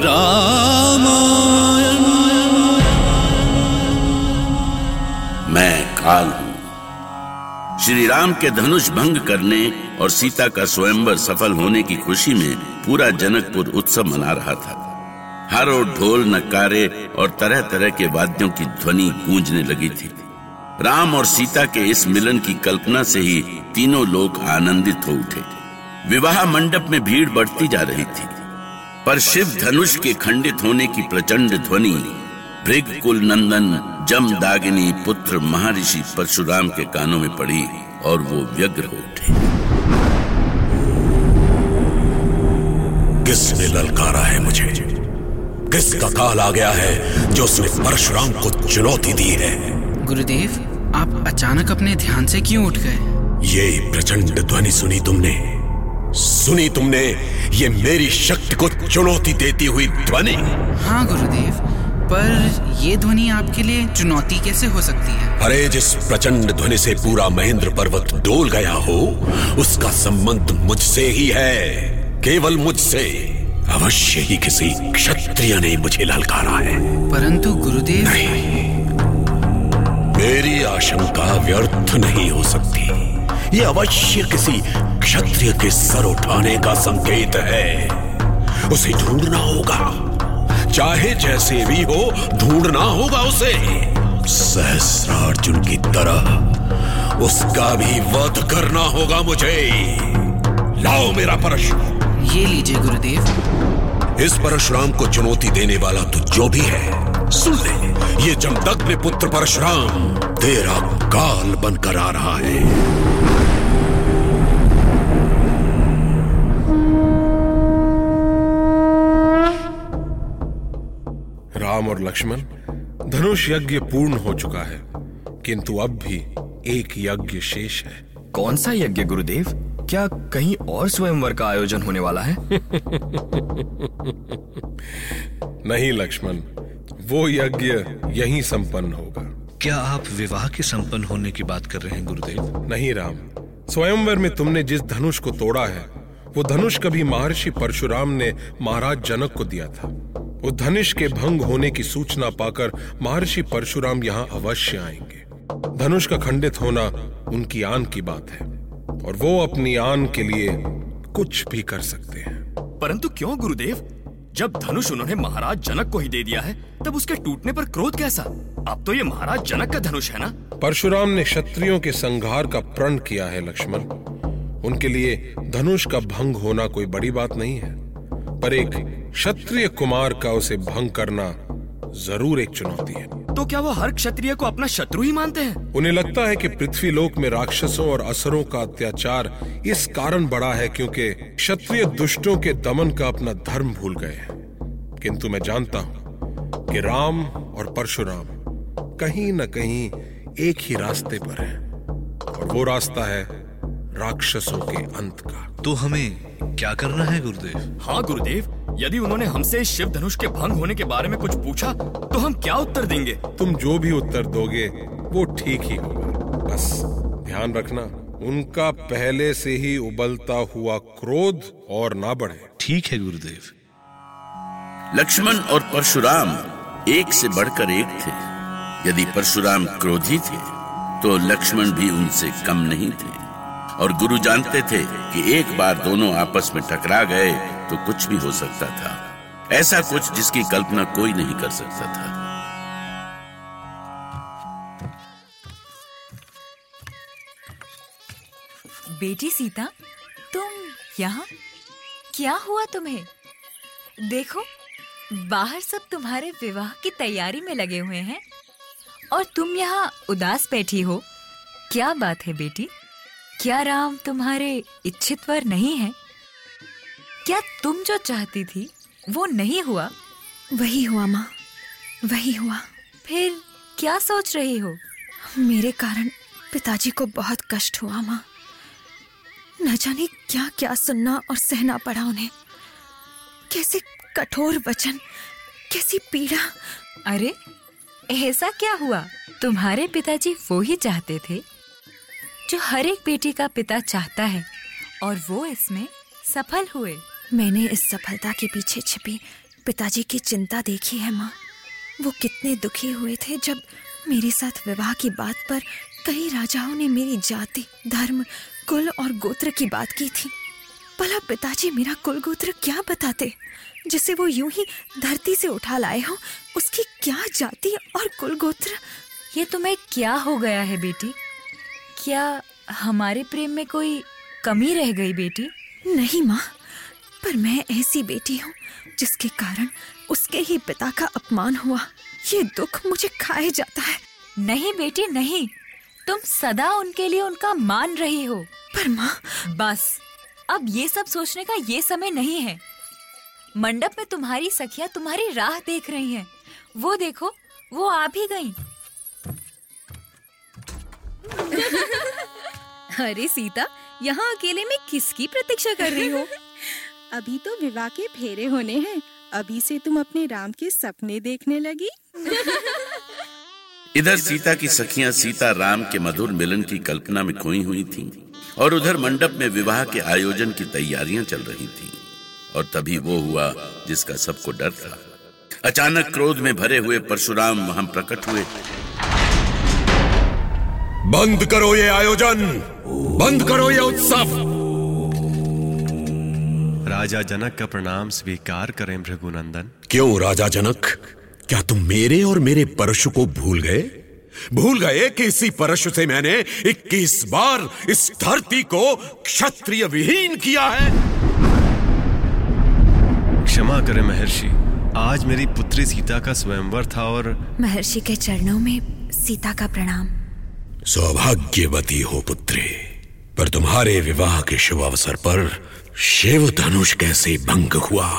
रामायण। मैं काल हूँ। श्री राम के धनुष भंग करने और सीता का स्वयंवर सफल होने की खुशी में पूरा जनकपुर उत्सव मना रहा था। हर ओर ढोल नकारे और तरह तरह के वाद्यों की ध्वनि गूंजने लगी थी। राम और सीता के इस मिलन की कल्पना से ही तीनों लोग आनंदित हो उठे। विवाह मंडप में भीड़ बढ़ती जा रही थी। पर शिव धनुष के खंडित होने की प्रचंड ध्वनि भृग कुल नंदन जम दागिनी पुत्र महर्षि परशुराम के कानों में पड़ी और वो व्यग्र हो उठे। किसने ललकारा है मुझे? किसका काल आ गया है जो उसने परशुराम को चुनौती दी है? गुरुदेव आप अचानक अपने ध्यान से क्यों उठ गए? ये प्रचंड ध्वनि सुनी तुमने। सुनी तुमने ये मेरी शक्ति को चुनौती देती हुई ध्वनि। हाँ गुरुदेव पर ये ध्वनि आपके लिए चुनौती कैसे हो सकती है? अरे जिस प्रचंड ध्वनि से पूरा महेंद्र पर्वत डोल गया हो उसका संबंध मुझसे ही है केवल मुझसे। अवश्य ही किसी क्षत्रिय ने मुझे ललकारा है। परंतु गुरुदेव नहीं। मेरी आशंका व्यर्थ नहीं हो सकती। ये अवश्य किसी क्षत्रिय के सर उठाने का संकेत है। उसे ढूंढना होगा। चाहे जैसे भी हो ढूंढना होगा उसे। सहस्रार्जुन की तरह उसका भी वध करना होगा मुझे। लाओ मेरा परशुराम ये लीजिए गुरुदेव। इस परशुराम को चुनौती देने वाला तो जो भी है सुन ले। ये जमदग्नि पुत्र परशुराम तेरा काल बनकर आ रहा है। राम और लक्ष्मण धनुष यज्ञ पूर्ण हो चुका है किंतु अब भी एक यज्ञ शेष है। कौन सा यज्ञ गुरुदेव? क्या कहीं और स्वयंवर का आयोजन होने वाला है? नहीं लक्ष्मण वो यज्ञ यहीं संपन्न होगा। क्या आप विवाह के संपन्न होने की बात कर रहे हैं गुरुदेव? नहीं राम स्वयंवर में तुमने जिस धनुष को तोड़ा है वो धनुष कभी महर्षि परशुराम ने महाराज जनक को दिया था। धनुष के भंग होने की सूचना पाकर महर्षि परशुराम यहाँ अवश्य आएँगे। धनुष का खंडित होना उनकी आन की बात है और वो अपनी आन के लिए कुछ भी कर सकते हैं। परंतु क्यों गुरुदेव? जब धनुष उन्होंने महाराज जनक को ही दे दिया है तब उसके टूटने पर क्रोध कैसा? अब तो ये महाराज जनक का धनुष है ना? परशुराम ने क्षत्रियो के संघार का प्रण किया है लक्ष्मण। उनके लिए धनुष का भंग होना कोई बड़ी बात नहीं है। पर एक क्षत्रिय कुमार का उसे भंग करना ज़रूर एक चुनौती है। तो क्या वो हर क्षत्रिय को अपना शत्रु ही मानते हैं? उन्हें लगता है कि पृथ्वी लोक में राक्षसों और असुरों का अत्याचार इस कारण बढ़ा है क्योंकि क्षत्रिय दुष्टों के दमन का अपना धर्म भूल गए हैं। किंतु मैं जानता हूँ कि राम और परशुराम कहीं न कहीं एक ही रास्ते पर हैं और वो रास्ता है राक्षसों के अंत का। तो हमें क्या करना है गुरुदेव? हाँ गुरुदेव यदि उन्होंने हमसे शिव धनुष के भंग होने के बारे में कुछ पूछा तो हम क्या उत्तर देंगे? तुम जो भी उत्तर दोगे वो ठीक ही होगा। बस ध्यान रखना उनका पहले से ही उबलता हुआ क्रोध और ना बढ़े। ठीक है गुरुदेव। लक्ष्मण और परशुराम एक से बढ़कर एक थे। यदि परशुराम क्रोधी थे तो लक्ष्मण भी उनसे कम नहीं थे। और गुरु जानते थे कि एक बार दोनों आपस में टकरा गए तो कुछ भी हो सकता था। ऐसा कुछ जिसकी कल्पना कोई नहीं कर सकता था। बेटी सीता, तुम यहाँ? क्या हुआ तुम्हें? देखो, बाहर सब तुम्हारे विवाह की तैयारी में लगे हुए हैं और तुम यहाँ उदास बैठी हो। क्या बात है बेटी? क्या राम तुम्हारे इच्छित वर नहीं है? क्या तुम जो चाहती थी वो नहीं हुआ? वही हुआ माँ वही हुआ। फिर क्या सोच रही हो? मेरे कारण पिताजी को बहुत कष्ट हुआ माँ। न जाने क्या क्या सुनना और सहना पड़ा उन्हें। कैसे कठोर वचन कैसी पीड़ा। अरे ऐसा क्या हुआ? तुम्हारे पिताजी वो ही चाहते थे? जो हर एक बेटी का पिता चाहता है और वो इसमें सफल हुए। मैंने इस सफलता के पीछे छिपी पिताजी की चिंता देखी है माँ। वो कितने दुखी हुए थे जब मेरे साथ विवाह की बात पर कई राजाओं ने मेरी जाति धर्म कुल और गोत्र की बात की थी। भला पिताजी मेरा कुल गोत्र क्या बताते? जिसे वो यूँ ही धरती से उठा लाए हो उसकी क्या जाति और कुल गोत्र? ये तुम्हें क्या हो गया है बेटी? क्या हमारे प्रेम में कोई कमी रह गई बेटी? नहीं माँ पर मैं ऐसी बेटी हूँ जिसके कारण उसके ही पिता का अपमान हुआ। ये दुख मुझे खाए जाता है। नहीं बेटी नहीं। तुम सदा उनके लिए उनका मान रही हो। पर माँ। बस अब ये सब सोचने का ये समय नहीं है। मंडप में तुम्हारी सखिया तुम्हारी राह देख रही हैं। वो देखो वो आ भी गई। अरे सीता यहाँ अकेले में किसकी प्रतीक्षा कर रही हो? अभी तो विवाह के फेरे होने हैं। अभी से तुम अपने राम के सपने देखने लगी? इधर सीता की सखियाँ सीता राम के मधुर मिलन की कल्पना में खोई हुई थीं और उधर मंडप में विवाह के आयोजन की तैयारियाँ चल रही थीं और तभी वो हुआ जिसका सबको डर था। अचानक क्रोध में भरे हुए परशुराम वहाँ प्रकट हुए बंद करो ये आयोजन। बंद करो ये उत्सव। राजा जनक का प्रणाम स्वीकार करें भृगुनंदन। क्यों राजा जनक? क्या तुम मेरे और मेरे परशु को भूल गए? भूल गए कि इसी परशु से मैंने 21 बार इस धरती को क्षत्रिय विहीन किया है? क्षमा करें महर्षि। आज मेरी पुत्री सीता का स्वयंवर था और महर्षि के चरणों में सीता का प्रणाम। सौभाग्यवती हो पुत्री। पर तुम्हारे विवाह के शुभ अवसर पर शिव धनुष कैसे भंग हुआ?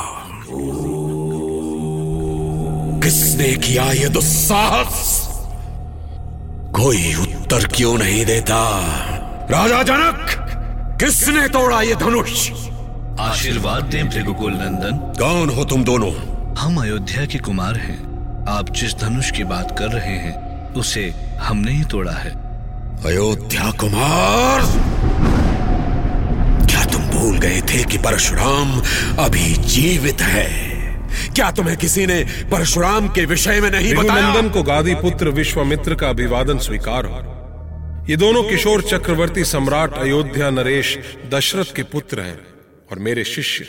किसने किया ये दुस्साहस? कोई उत्तर क्यों नहीं देता? राजा जनक किसने तोड़ा ये धनुष? आशीर्वाद दें भृगुकुल नंदन। कौन हो तुम दोनों? हम अयोध्या के कुमार हैं। आप जिस धनुष की बात कर रहे हैं उसे हमने ही तोड़ा है। अयोध्या कुमार। क्या तुम भूल गए थे कि परशुराम अभी जीवित है? क्या तुम्हें किसी ने परशुराम के विषय में नहीं बताया? नंदन को गादी पुत्र विश्वामित्र का अभिवादन स्वीकार। हो ये दोनों किशोर चक्रवर्ती सम्राट अयोध्या नरेश दशरथ के पुत्र हैं और मेरे शिष्य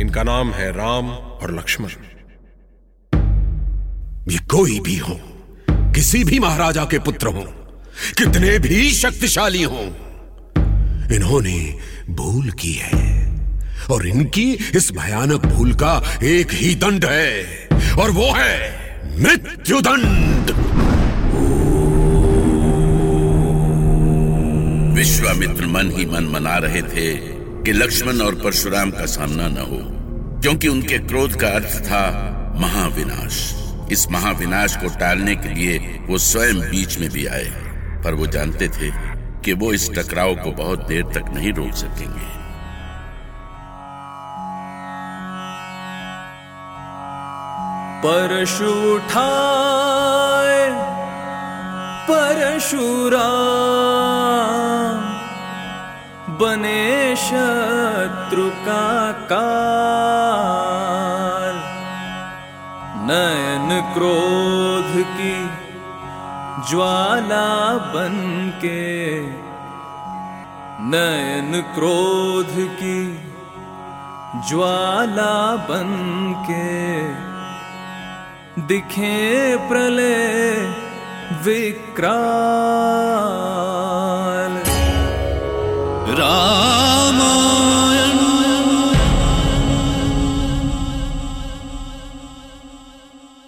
इनका नाम है राम और लक्ष्मण। ये कोई भी हो किसी भी महाराजा के पुत्र हो कितने भी शक्तिशाली हों। इन्होंने भूल की है। और इनकी इस भयानक भूल का एक ही दंड है। और वो है मृत्यु दंड विश्वामित्र मन ही मन मना रहे थे कि लक्ष्मण और परशुराम का सामना न हो, क्योंकि उनके क्रोध का अर्थ था महाविनाश। इस महाविनाश को टालने के लिए वो स्वयं बीच में भी आए। पर वो जानते थे कि वो इस टकराव को बहुत देर तक नहीं रोक सकेंगे। परशु उठाए परशुराम बने शत्रु का काल, नयन क्रोध की ज्वाला बन के नयन क्रोध की ज्वाला बन के दिखे प्रलय विक्राल